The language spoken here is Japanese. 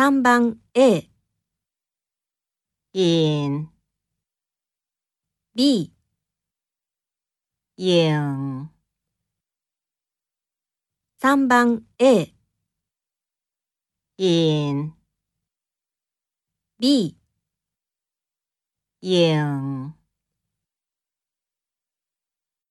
3番 A、影、B、影、3番 A、影、B、影。